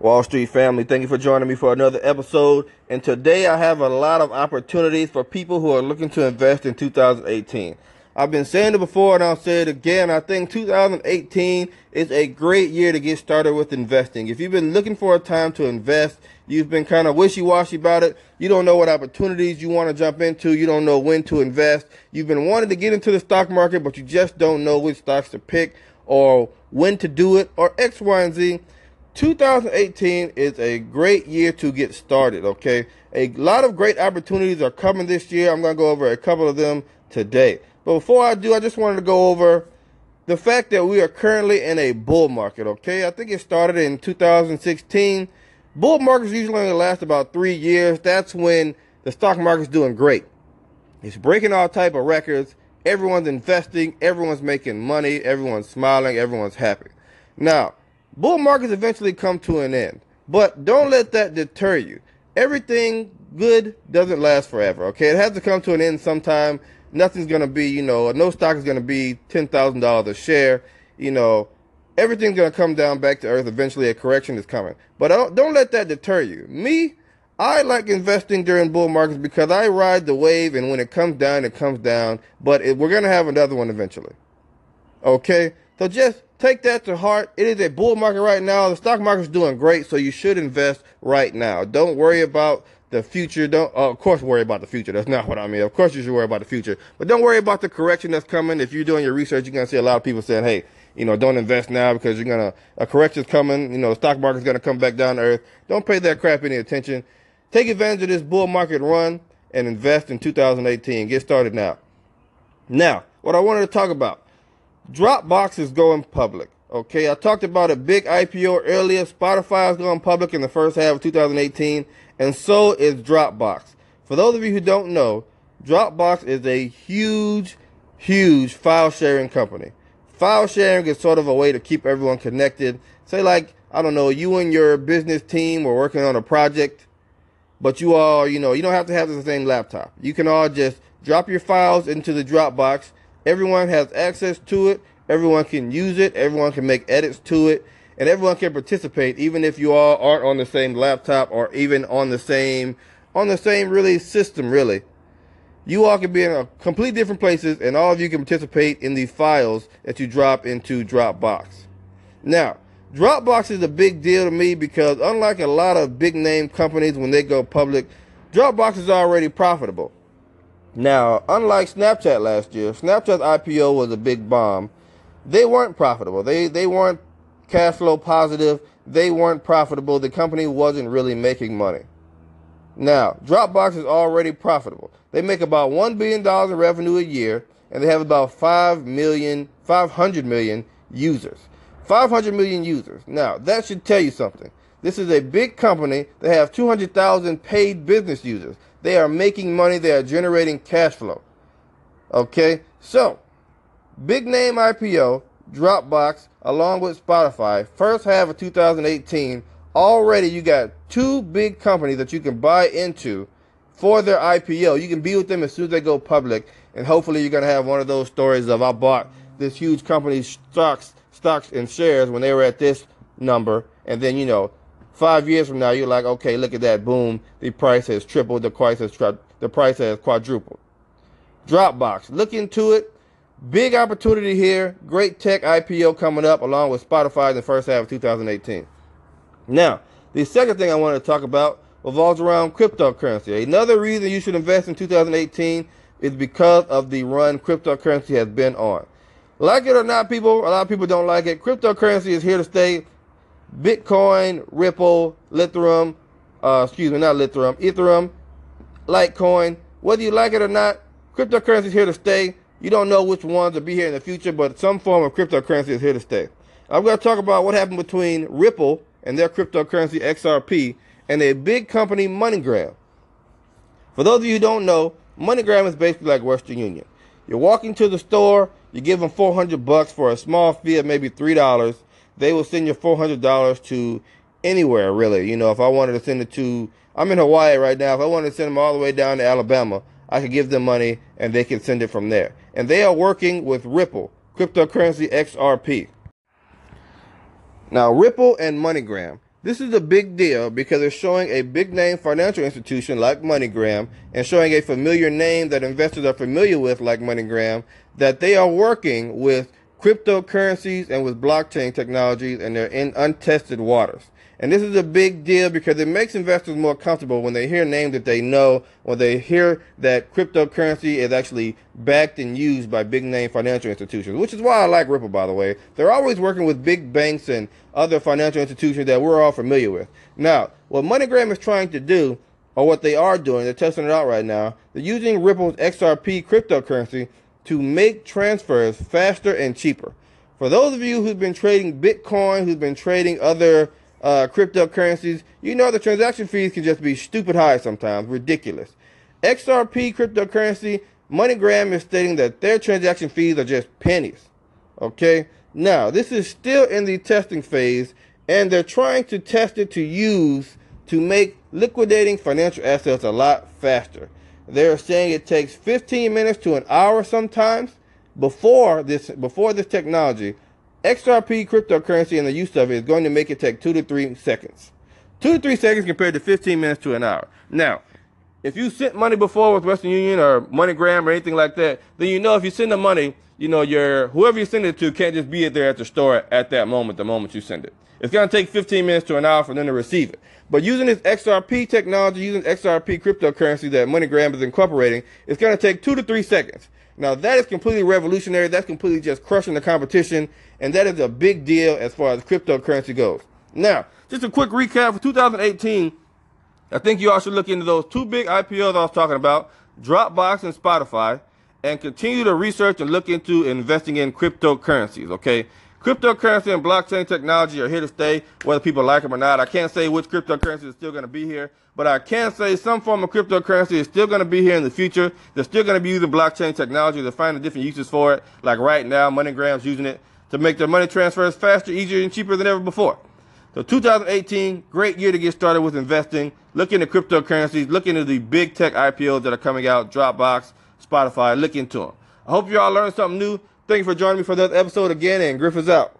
Wall Street family, thank you for joining me for another episode. And today I have a lot of opportunities for people who are looking to invest in 2018. I've been saying it before and I'll say it again. I think 2018 is a great year to get started with investing. If you've been looking for a time to invest, you've been kind of wishy-washy about it, you don't know what opportunities you want to jump into, you don't know when to invest, you've been wanting to get into the stock market, but you just don't know which stocks to pick or when to do it or X, Y, and Z 2018 is a great year to get started, okay? A lot of great opportunities are coming this year. I'm going to go over a couple of them today. But before I do, I just wanted to go over the fact that we are currently in a bull market, okay? I think it started in 2016. Bull markets usually only last about three years. That's when the stock market's doing great. It's breaking all type of records. Everyone's investing. Everyone's making money. Everyone's smiling. Everyone's happy. Now, Bull markets eventually come to an end, but don't let that deter you. Everything good doesn't last forever, okay? It has to come to an end sometime. Nothing's going to be, you know, no stock is going to be $10,000 a share. You know, everything's going to come down back to earth. Eventually, a correction is coming. But don't, don't let that deter you. Me, I like investing during bull markets because I ride the wave, and when it comes down, it comes down. But it, we're going to have another one eventually. Okay? So just take that to heart. It is a bull market right now. The stock market is doing great, so you should invest right now. Don't worry about the future. Don't, uh, of course, worry about the future. That's not what I mean. Of course, you should worry about the future, but don't worry about the correction that's coming. If you're doing your research, you're gonna see a lot of people saying, "Hey, you know, don't invest now because you're gonna a correction's coming. You know, the stock market's gonna come back down to earth. Don't pay that crap any attention. Take advantage of this bull market run and invest in 2018. Get started now. Now, what I wanted to talk about Dropbox is going public. Okay, I talked about a big IPO earlier. Spotify is going public in the first half of 2018, and so is Dropbox. For those of you who don't know, Dropbox is a huge, huge file sharing company. File sharing is sort of a way to keep everyone connected. Say, like, I don't know, you and your business team were working on a project, but you all, you know, you don't have to have the same laptop. You can all just drop your files into the Dropbox Everyone has access to it. Everyone can use it. Everyone can make edits to it. And everyone can participate, even if you all aren't on the same laptop or even on the same, on the same really system, really. You all can be in a complete different places and all of you can participate in the files that you drop into Dropbox. Now, Dropbox is a big deal to me because unlike a lot of big name companies when they go public, Dropbox is already profitable. Now, unlike Snapchat last year, Snapchat's IPO was a big bomb. They weren't profitable. They they weren't cash flow positive. They weren't profitable. The company wasn't really making money. Now, Dropbox is already profitable. They make about $1 billion in revenue a year, and they have about 5 million, 500 million users. 500 million users. Now, that should tell you something. This is a big company. They have 200,000 paid business users. They are making money. They are generating cash flow. Okay, so big name IPO, Dropbox, along with Spotify, first half of 2018. Already, you got two big companies that you can buy into for their IPO. You can be with them as soon as they go public, and hopefully, you're gonna have one of those stories of I bought this huge company's stocks, stocks and shares when they were at this number, and then you know Five years from now, you're like, okay, look at that, boom, the price has tripled, the price has tri- the price has quadrupled. Dropbox, look into it. Big opportunity here. Great tech IPO coming up along with Spotify in the first half of 2018. Now, the second thing I wanted to talk about revolves around cryptocurrency. Another reason you should invest in 2018 is because of the run cryptocurrency has been on. Like it or not, people, a lot of people don't like it. Cryptocurrency is here to stay. Bitcoin, Ripple, Ethereum, uh, excuse me, not Ethereum, Ethereum, Litecoin. Whether you like it or not, cryptocurrency is here to stay. You don't know which ones will be here in the future, but some form of cryptocurrency is here to stay. I'm going to talk about what happened between Ripple and their cryptocurrency XRP and a big company, MoneyGram. For those of you who don't know, MoneyGram is basically like Western Union. You're walking to the store, you give them 400 bucks for a small fee of maybe $3 they will send you $400 to anywhere, really. You know, if I wanted to send it to, I'm in Hawaii right now. If I wanted to send them all the way down to Alabama, I could give them money and they can send it from there. And they are working with Ripple, cryptocurrency XRP. Now, Ripple and MoneyGram, This is a big deal because it's showing a big name financial institution like MoneyGram and showing a familiar name that investors are familiar with like MoneyGram that they are working with cryptocurrencies and with blockchain technologies and they're in untested waters. And this is a big deal because it makes investors more comfortable when they hear names that they know, when they hear that cryptocurrency is actually backed and used by big name financial institutions, which is why I like Ripple, by the way. They're always working with big banks and other financial institutions that we're all familiar with. Now, what MoneyGram is trying to do, or what they are doing, they're testing it out right now, they're using Ripple's XRP cryptocurrency to make transfers faster and cheaper. For those of you who've been trading Bitcoin, who've been trading other uh, cryptocurrencies, you know the transaction fees can just be stupid high sometimes, ridiculous. XRP cryptocurrency, MoneyGram is stating that their transaction fees are just pennies. Okay? Now, this is still in the testing phase, and they're trying to test it to use to make liquidating financial assets a lot faster. They're saying it takes 15 minutes to an hour sometimes before this before this technology XRP cryptocurrency and the use of it is going to make it take two to three seconds. Two to three seconds compared to 15 minutes to an hour. Now, if you sent money before with Western Union or MoneyGram or anything like that, then you know if you send the money, you know your whoever you send it to can't just be there at the store at that moment, the moment you send it. It's going to take 15 minutes to an hour for them to receive it. But using this XRP technology, using XRP cryptocurrency that MoneyGram is incorporating, it's going to take two to three seconds. Now that is completely revolutionary. That's completely just crushing the competition, and that is a big deal as far as cryptocurrency goes. Now, just a quick recap for 2018. I think you all should look into those two big IPOs I was talking about, Dropbox and Spotify, and continue to research and look into investing in cryptocurrencies. Okay, Cryptocurrency and blockchain technology are here to stay, whether people like them or not. I can't say which cryptocurrency is still going to be here, but I can say some form of cryptocurrency is still going to be here in the future. They're still going to be using blockchain technology. They're finding different uses for it. Like right now, MoneyGram's using it to make their money transfers faster, easier, and cheaper than ever before. So 2018, great year to get started with investing. Look into cryptocurrencies. Look into the big tech IPOs that are coming out, Dropbox, Spotify. Look into them. I hope you all learned something new. Thank you for joining me for this episode again, and Griff is out.